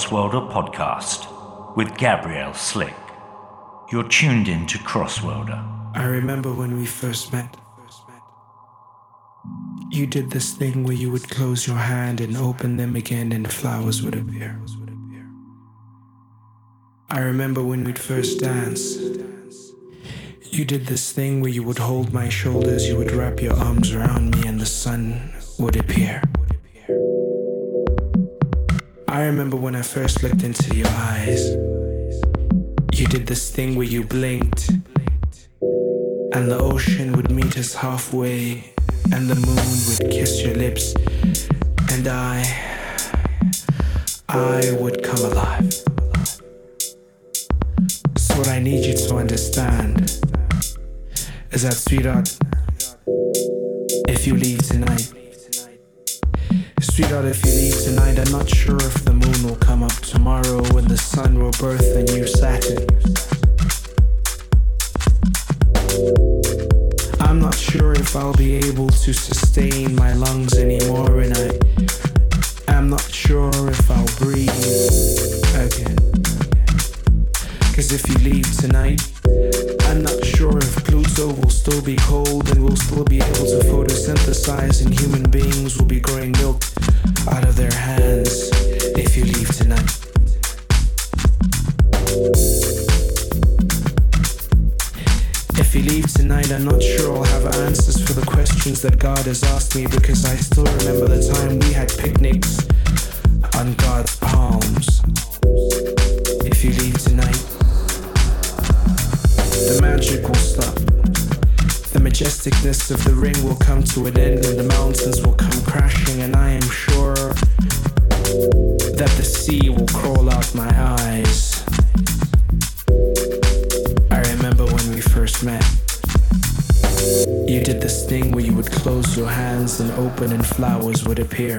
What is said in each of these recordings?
Crossworlder podcast with Gabriel Slick. You're tuned in to Crossworlder. I remember when we first met. You did this thing where you would close your hand and open them again and flowers would appear. I remember when we'd first dance. You did this thing where you would hold my shoulders, you would wrap your arms around me, and the sun would appear. I remember when I first looked into your eyes. You did this thing where you blinked, and the ocean would meet us halfway, and the moon would kiss your lips, and I, I would come alive. So, what I need you to understand is that, sweetheart, if you leave tonight, Sweetheart, if you leave tonight, I'm not sure if the moon will come up tomorrow and the sun will birth a new Saturn. I'm not sure if I'll be able to sustain my lungs anymore, and I am not sure if I'll breathe again. Cause if you leave tonight, I'm not sure if Pluto will still be cold and we'll still be able to photosynthesize, and human beings will be growing milk out of their hands if you leave tonight. If you leave tonight, I'm not sure I'll have answers for the questions that God has asked me because I still remember the time we had picnics on God's palms. If you leave tonight, the magic will stop. The majesticness of the ring will come to an end and the mountains will come crashing, and I am sure that the sea will crawl out my eyes. I remember when we first met. You did this thing where you would close your hands and open, and flowers would appear.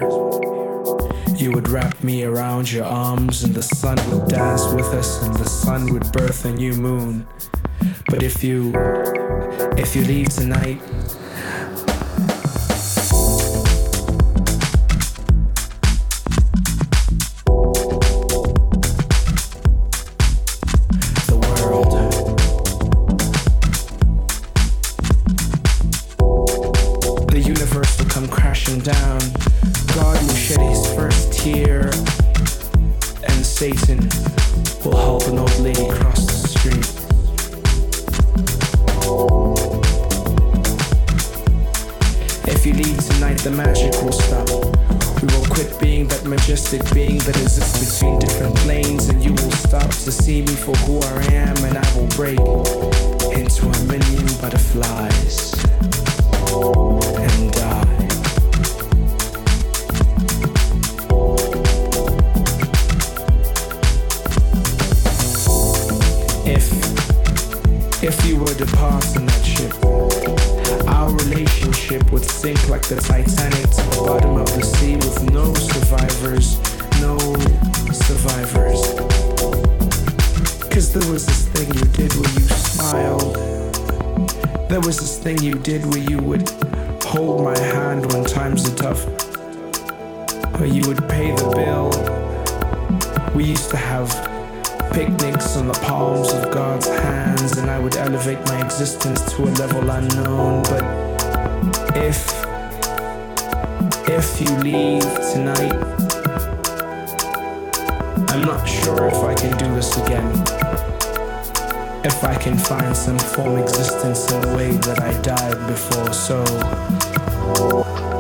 You would wrap me around your arms, and the sun would dance with us, and the sun would birth a new moon. But if you if you leave tonight sink like the Titanic to the bottom of the sea with no survivors, no survivors. Cause there was this thing you did where you smiled. There was this thing you did where you would hold my hand when times are tough. Where you would pay the bill. We used to have picnics on the palms of God's hands, and I would elevate my existence to a level unknown. But if, if you leave tonight, I'm not sure if I can do this again. If I can find some form existence in a way that I died before, so.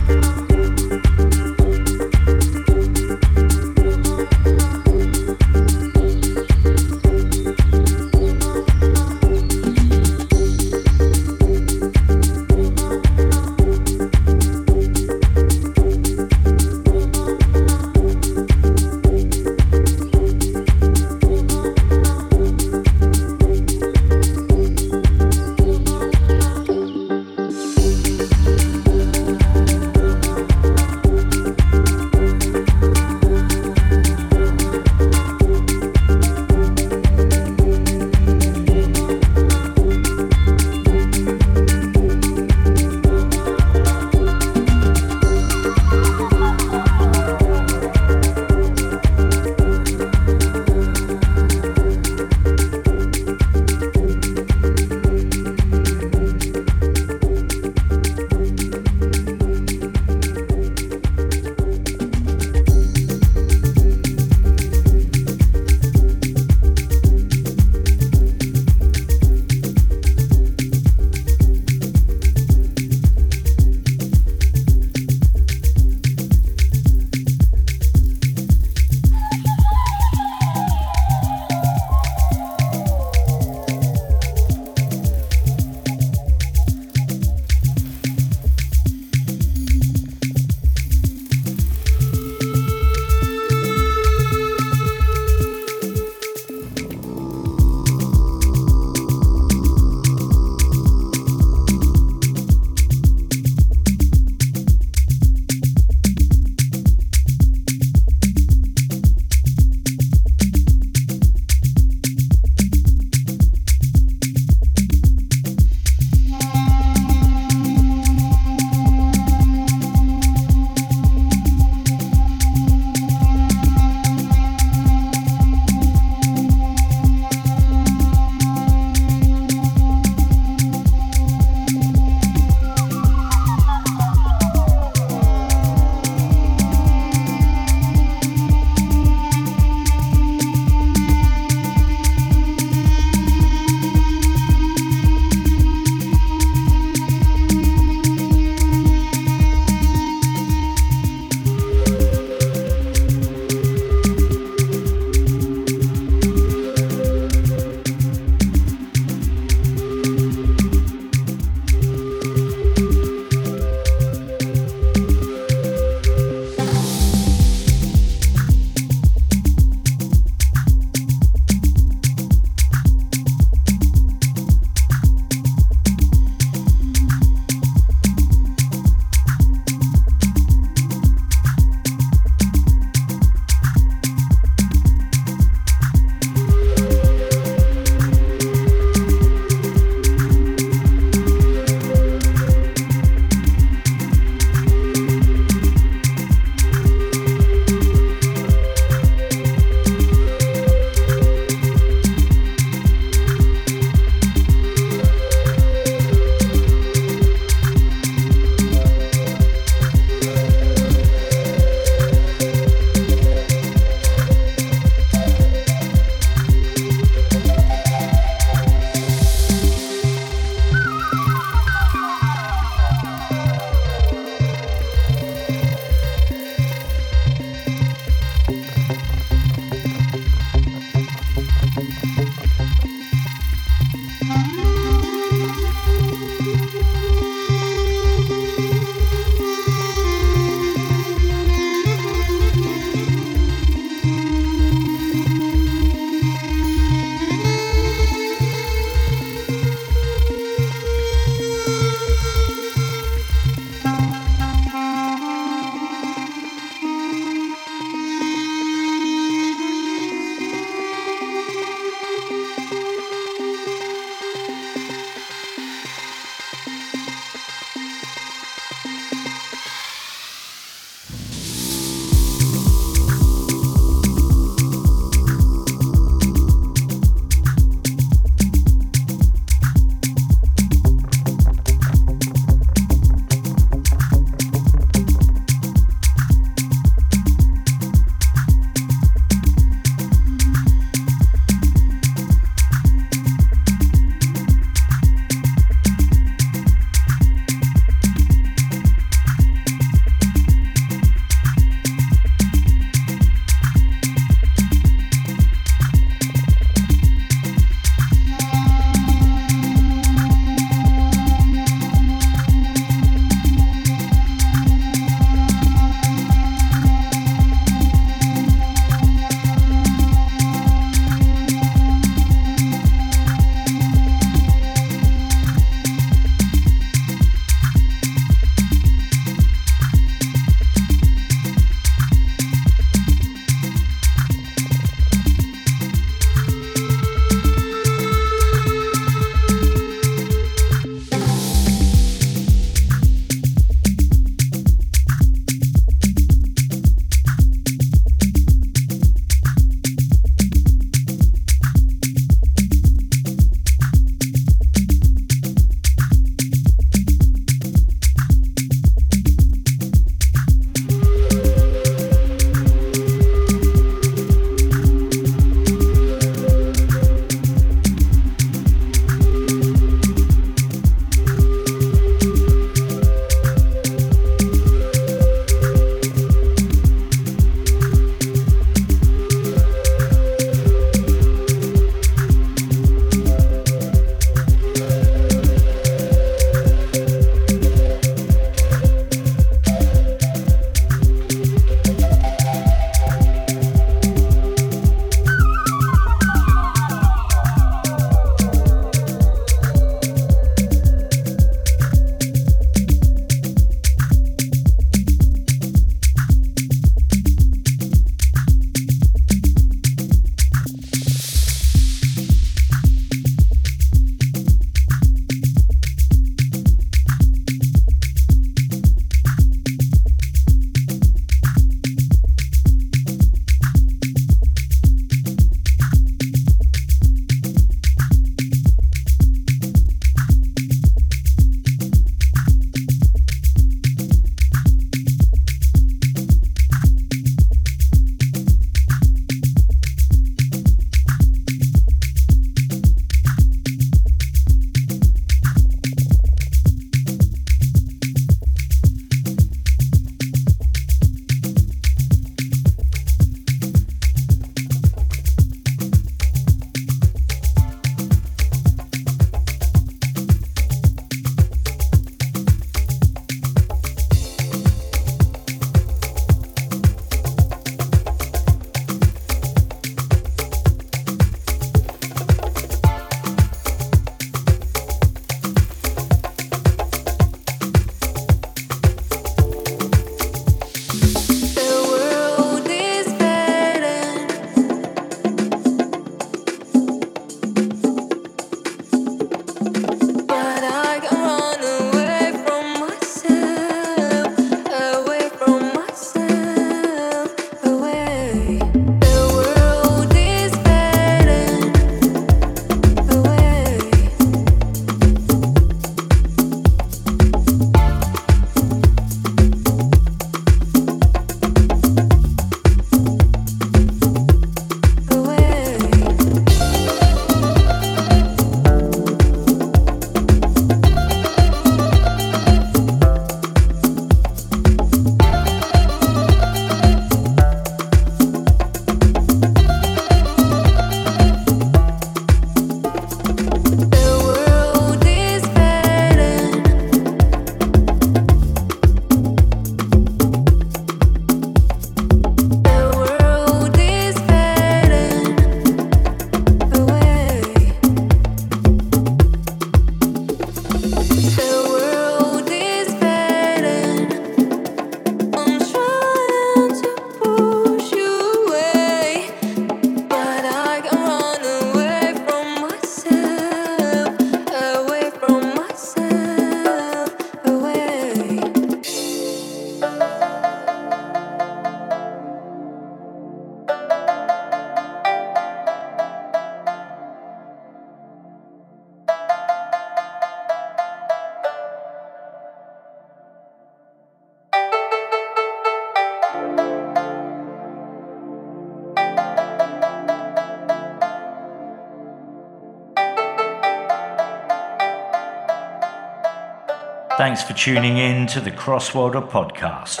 Thanks for tuning in to the Crossworlder podcast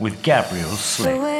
with Gabriel Slick.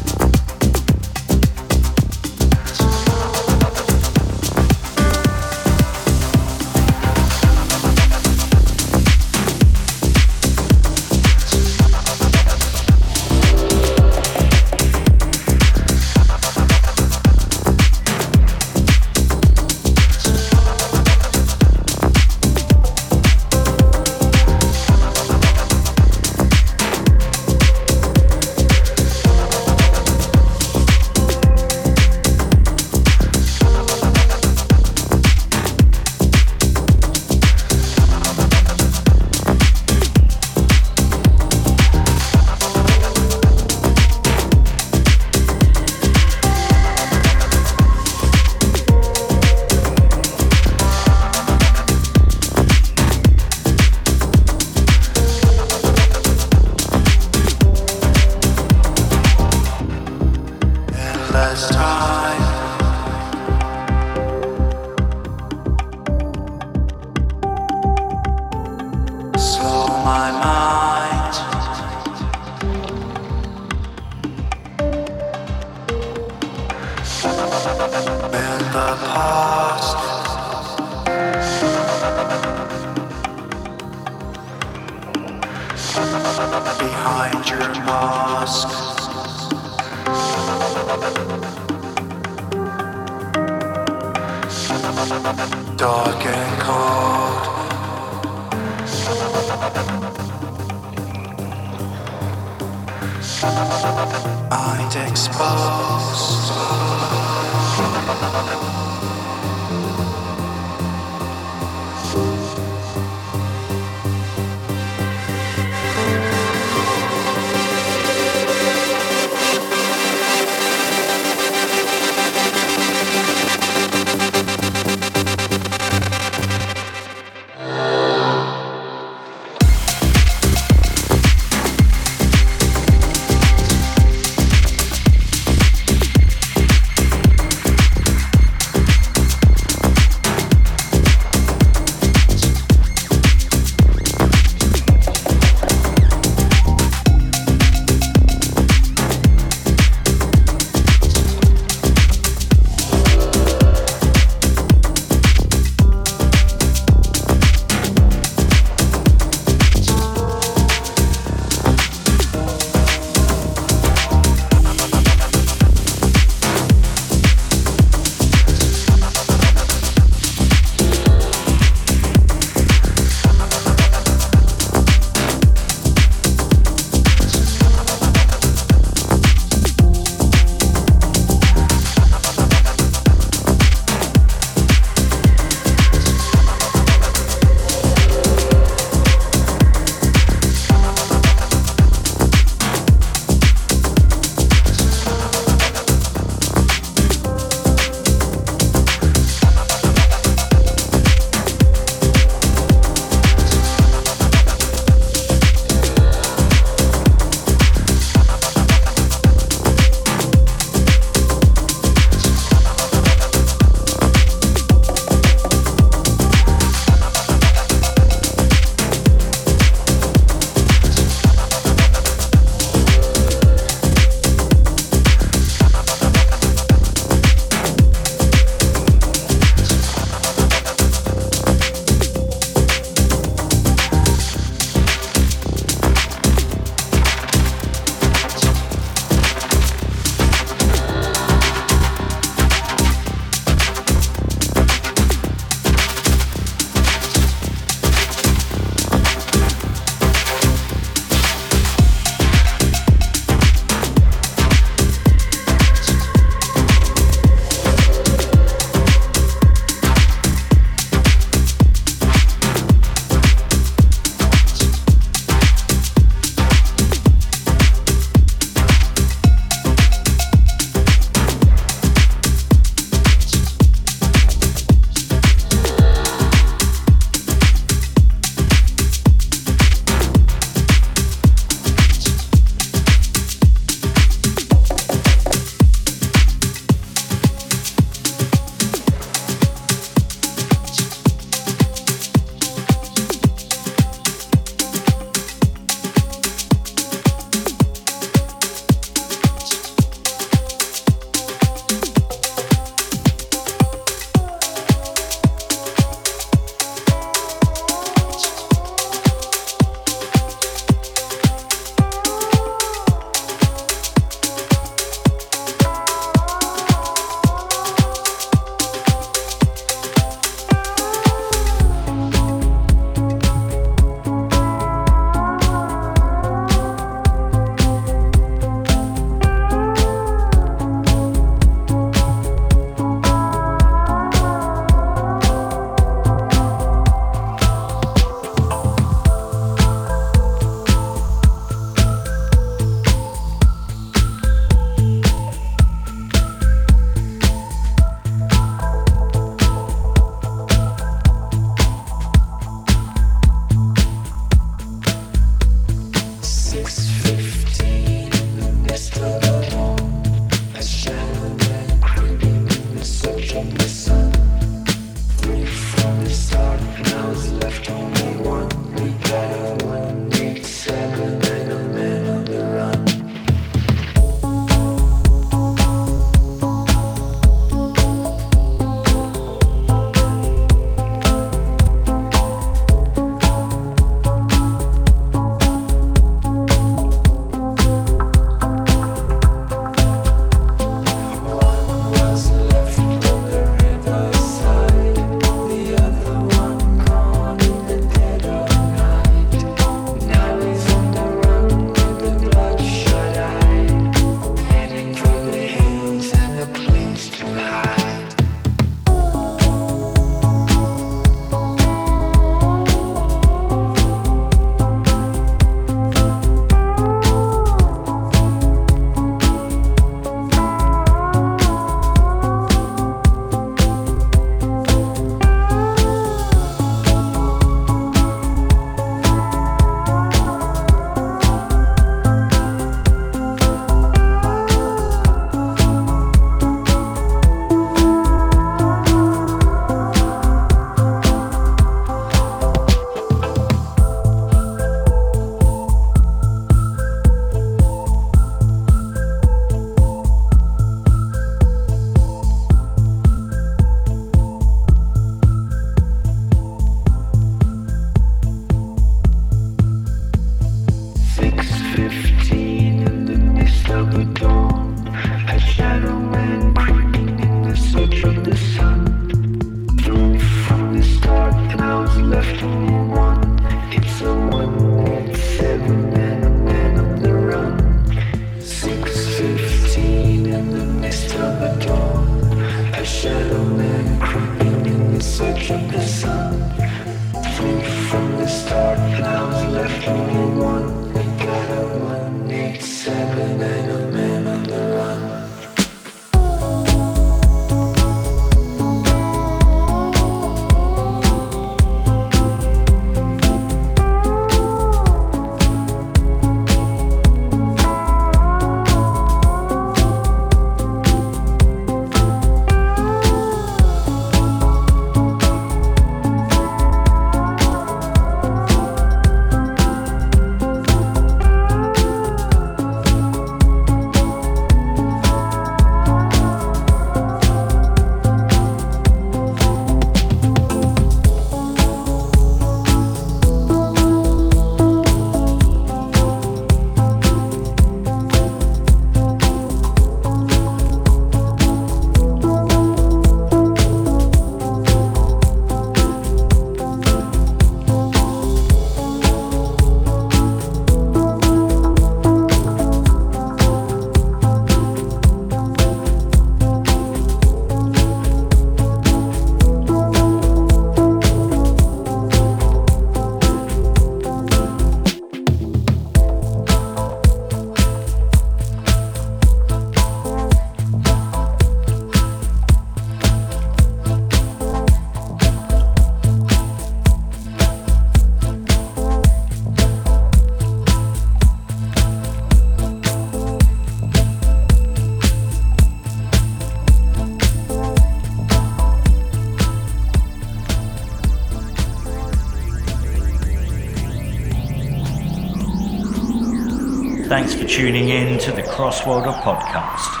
Tuning in to the Crossworlder podcast.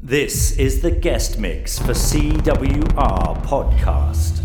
This is the guest mix for CWR Podcast.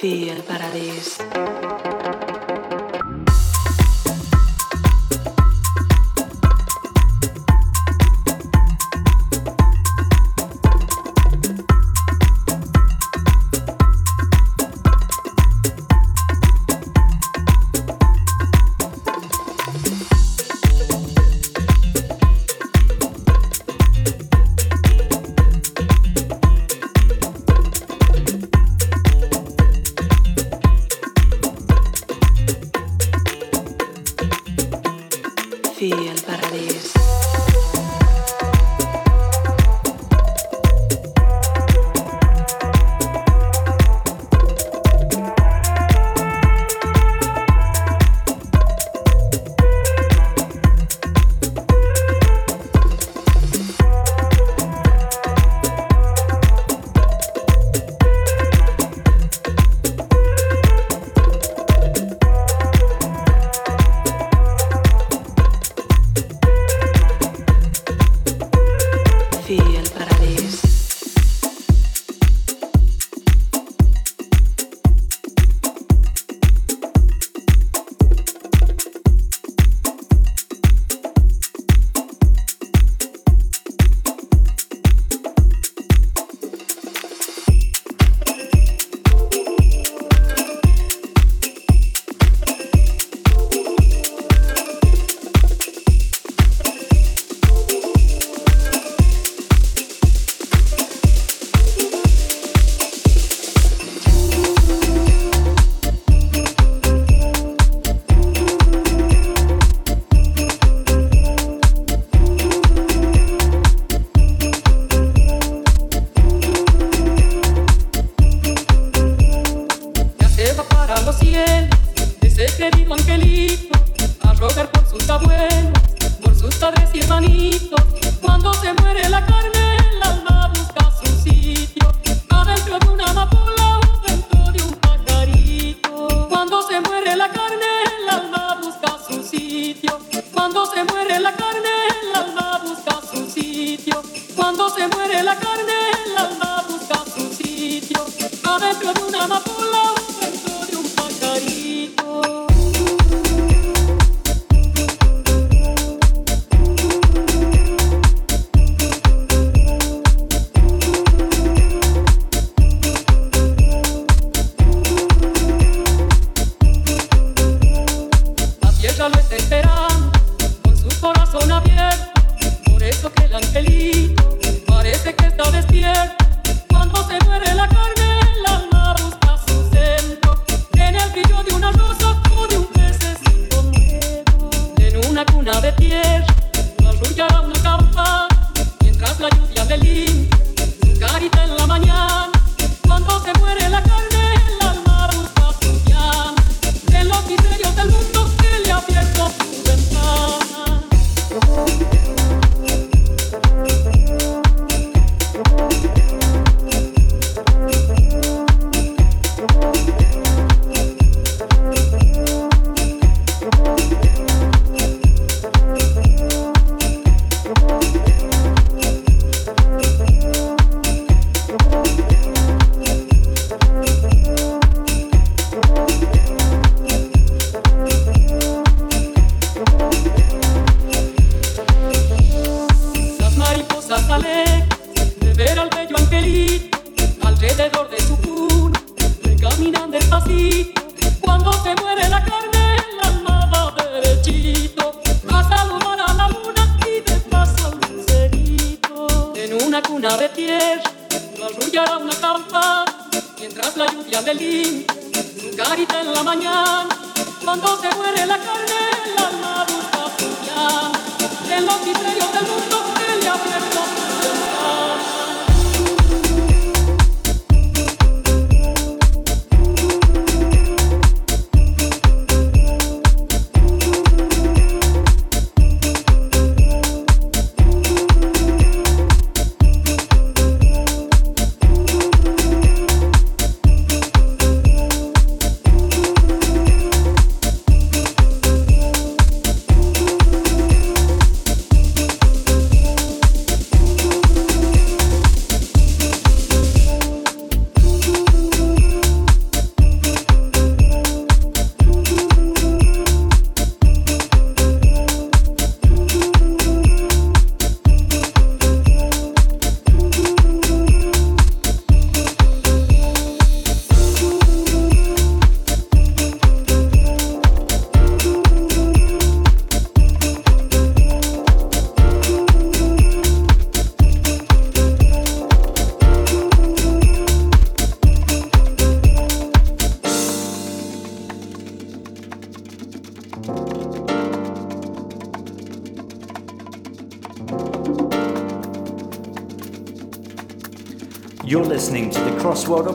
hacia el paraíso.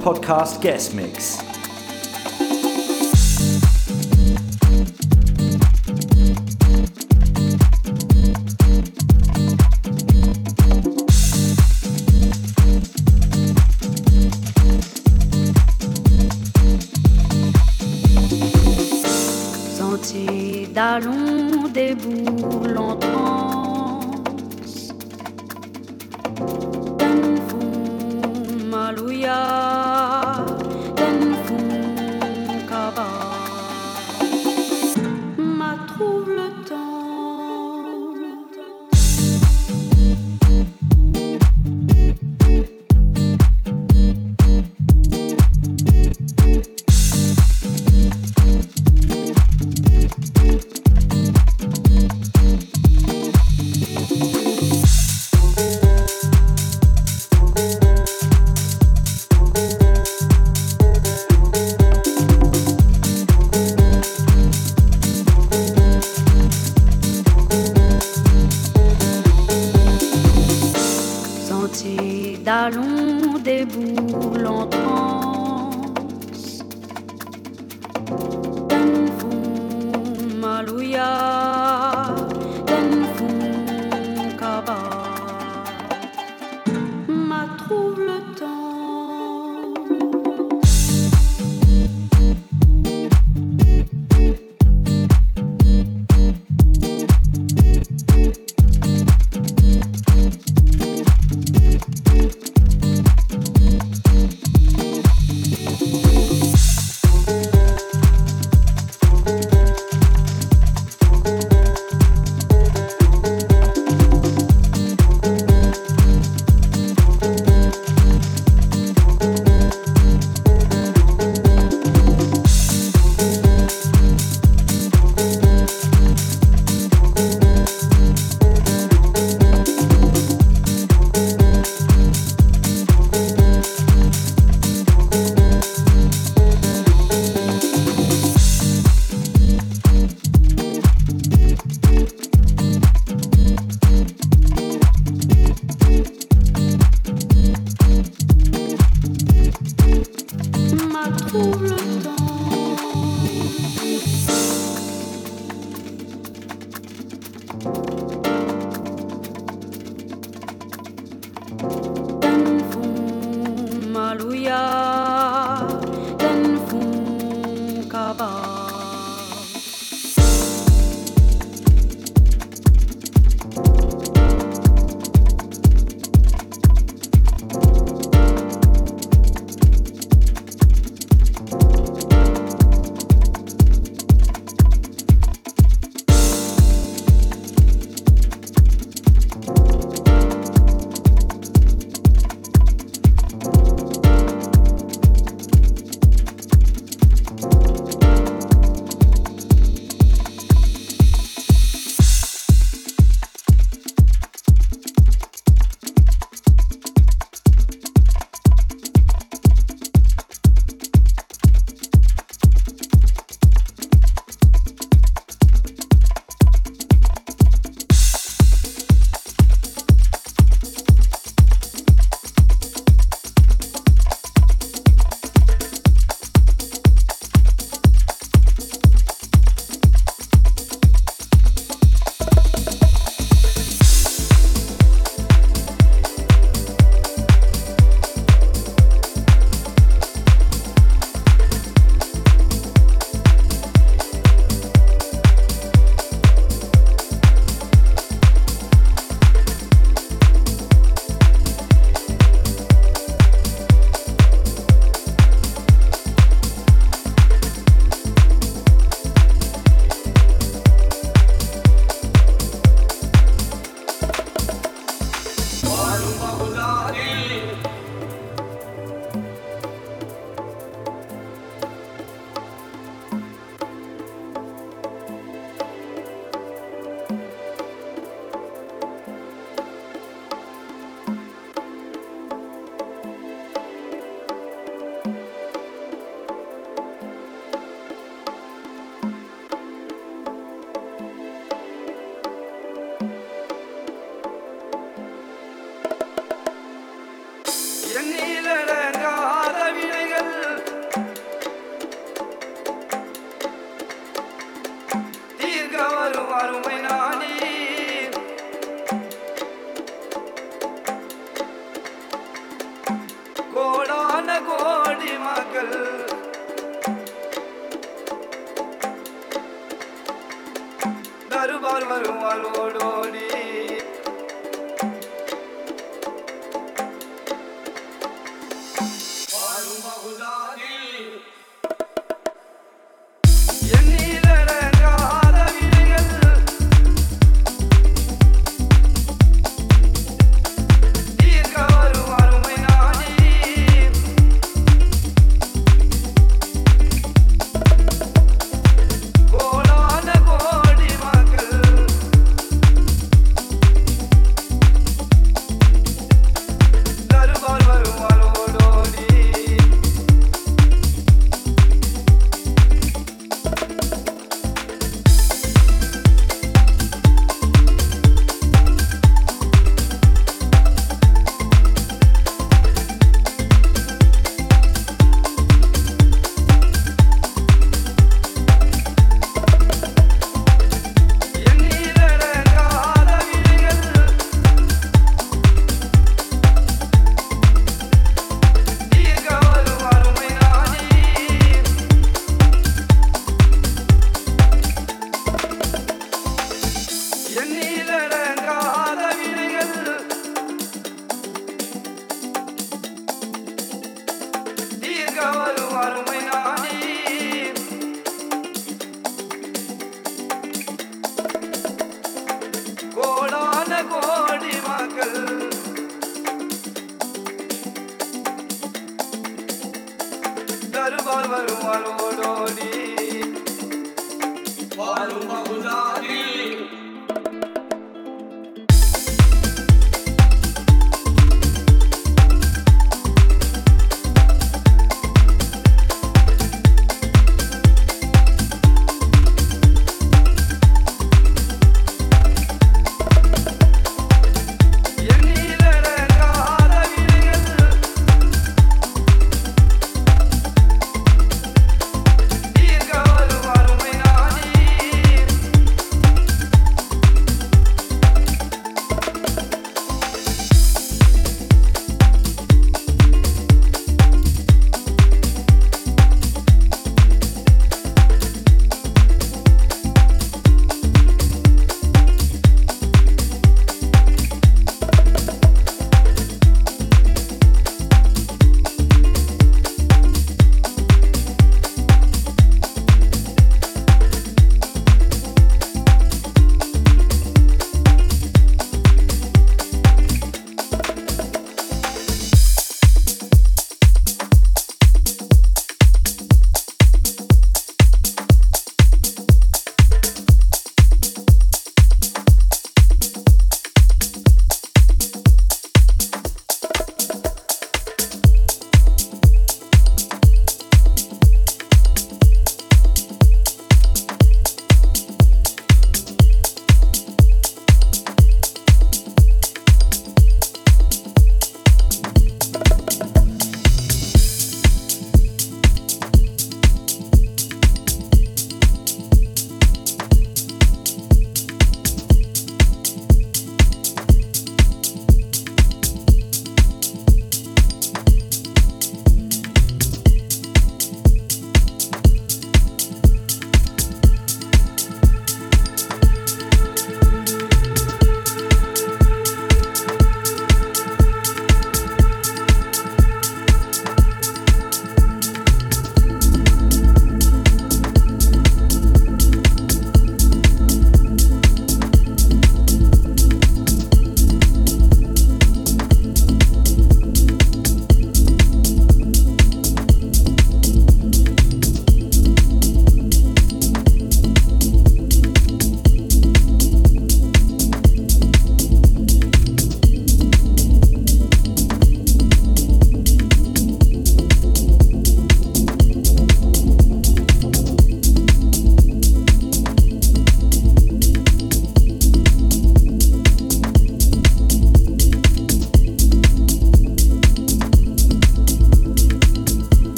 Podcast Guest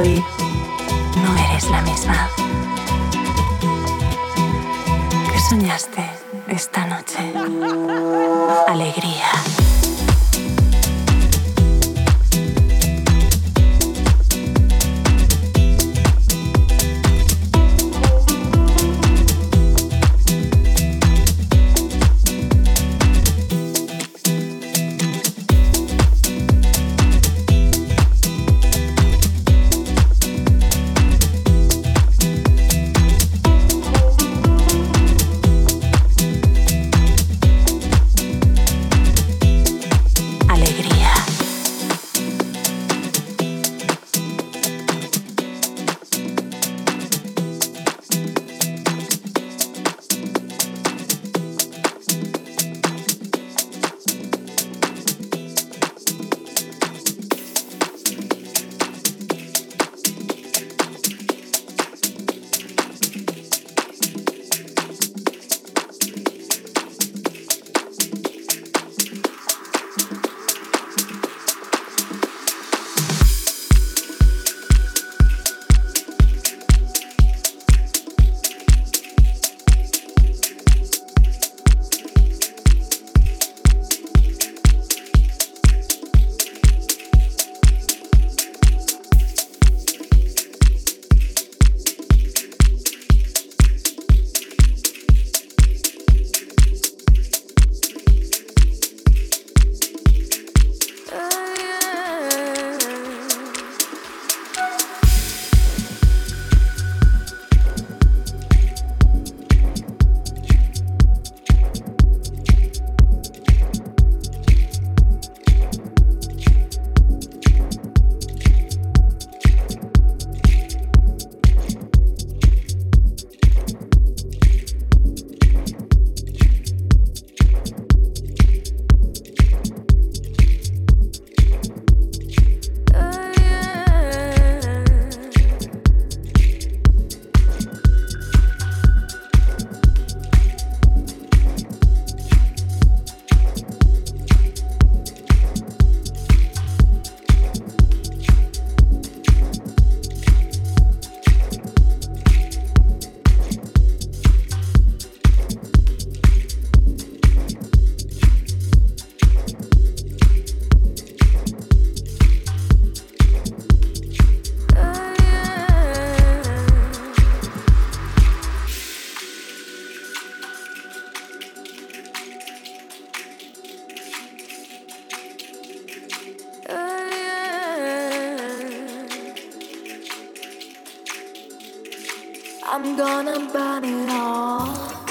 porque I'm gonna burn it all.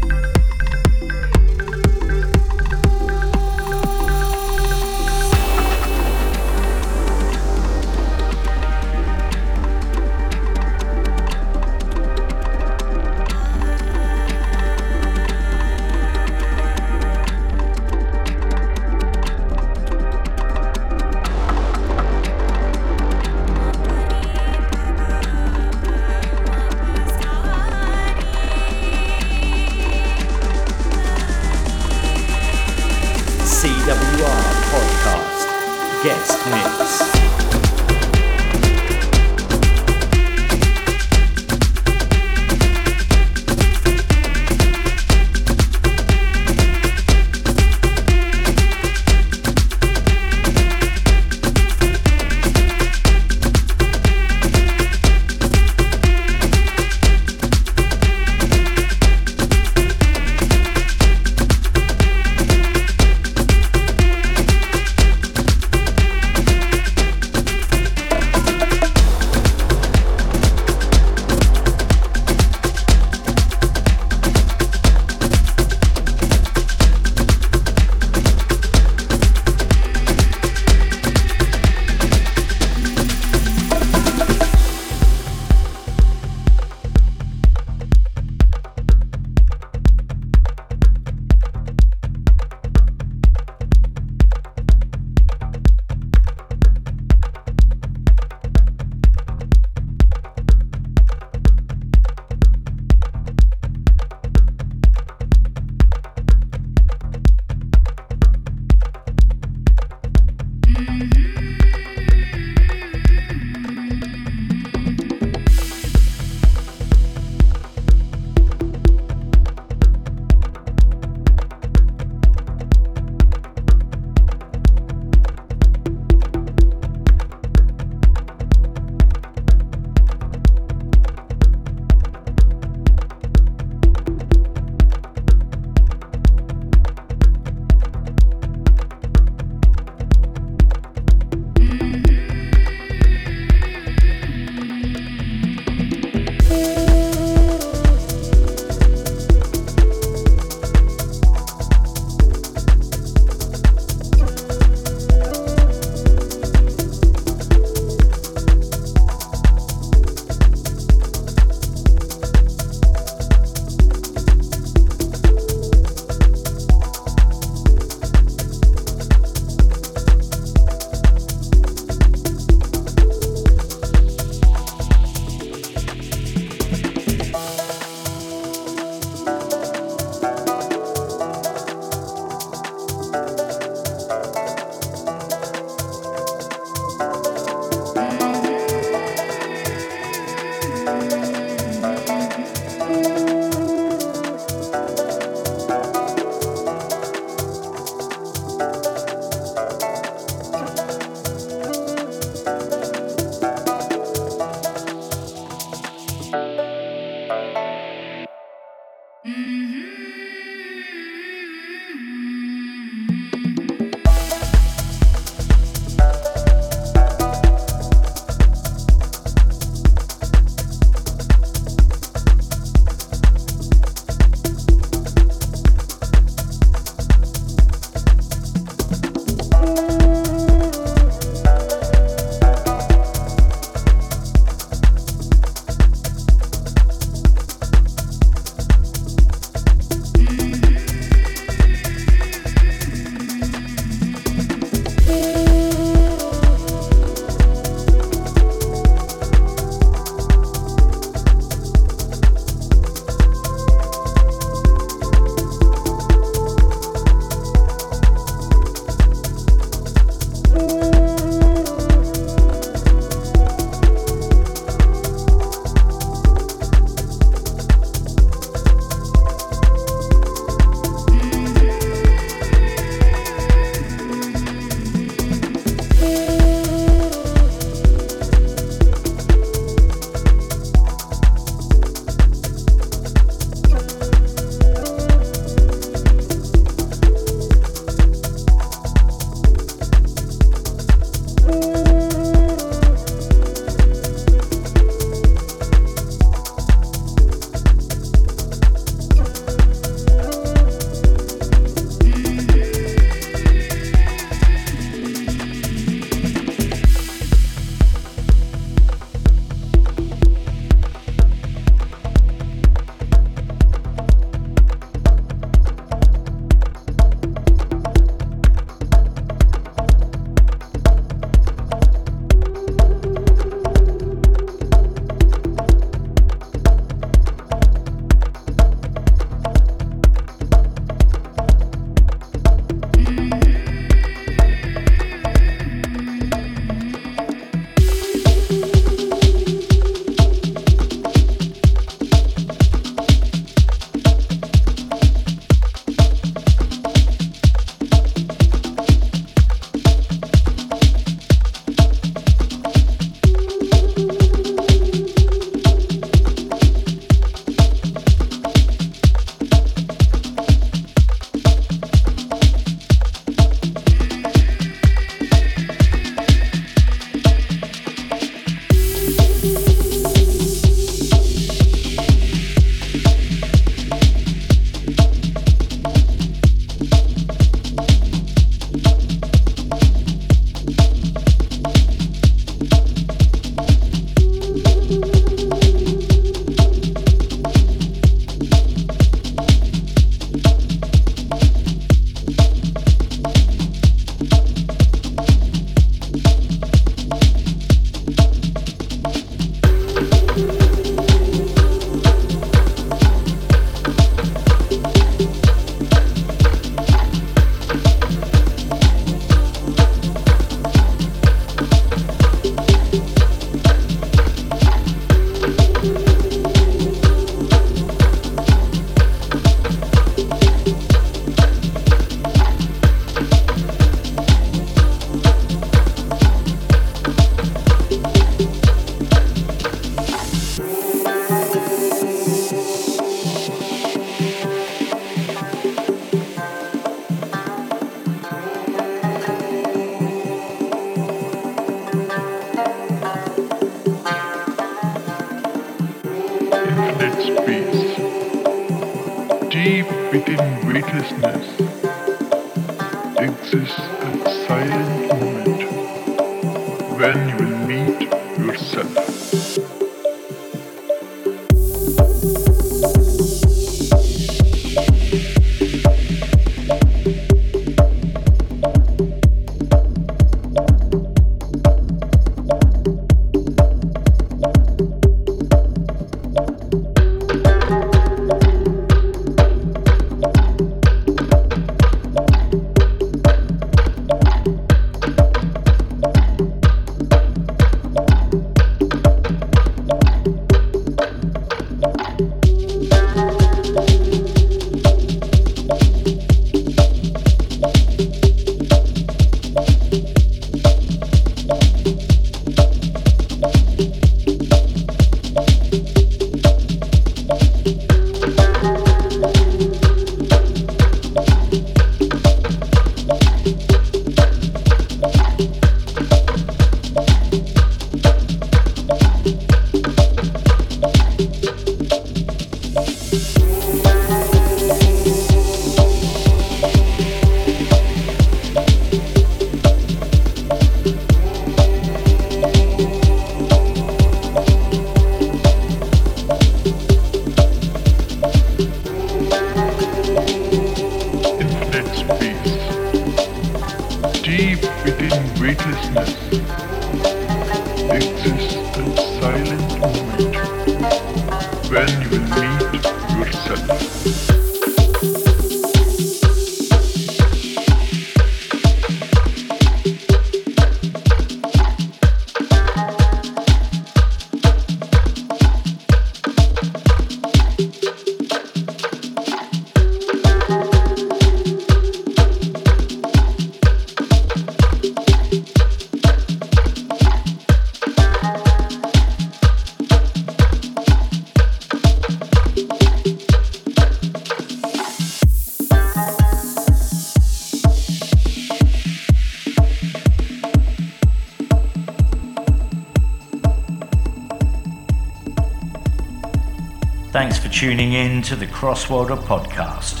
Thanks for tuning in to the Crossworlder podcast.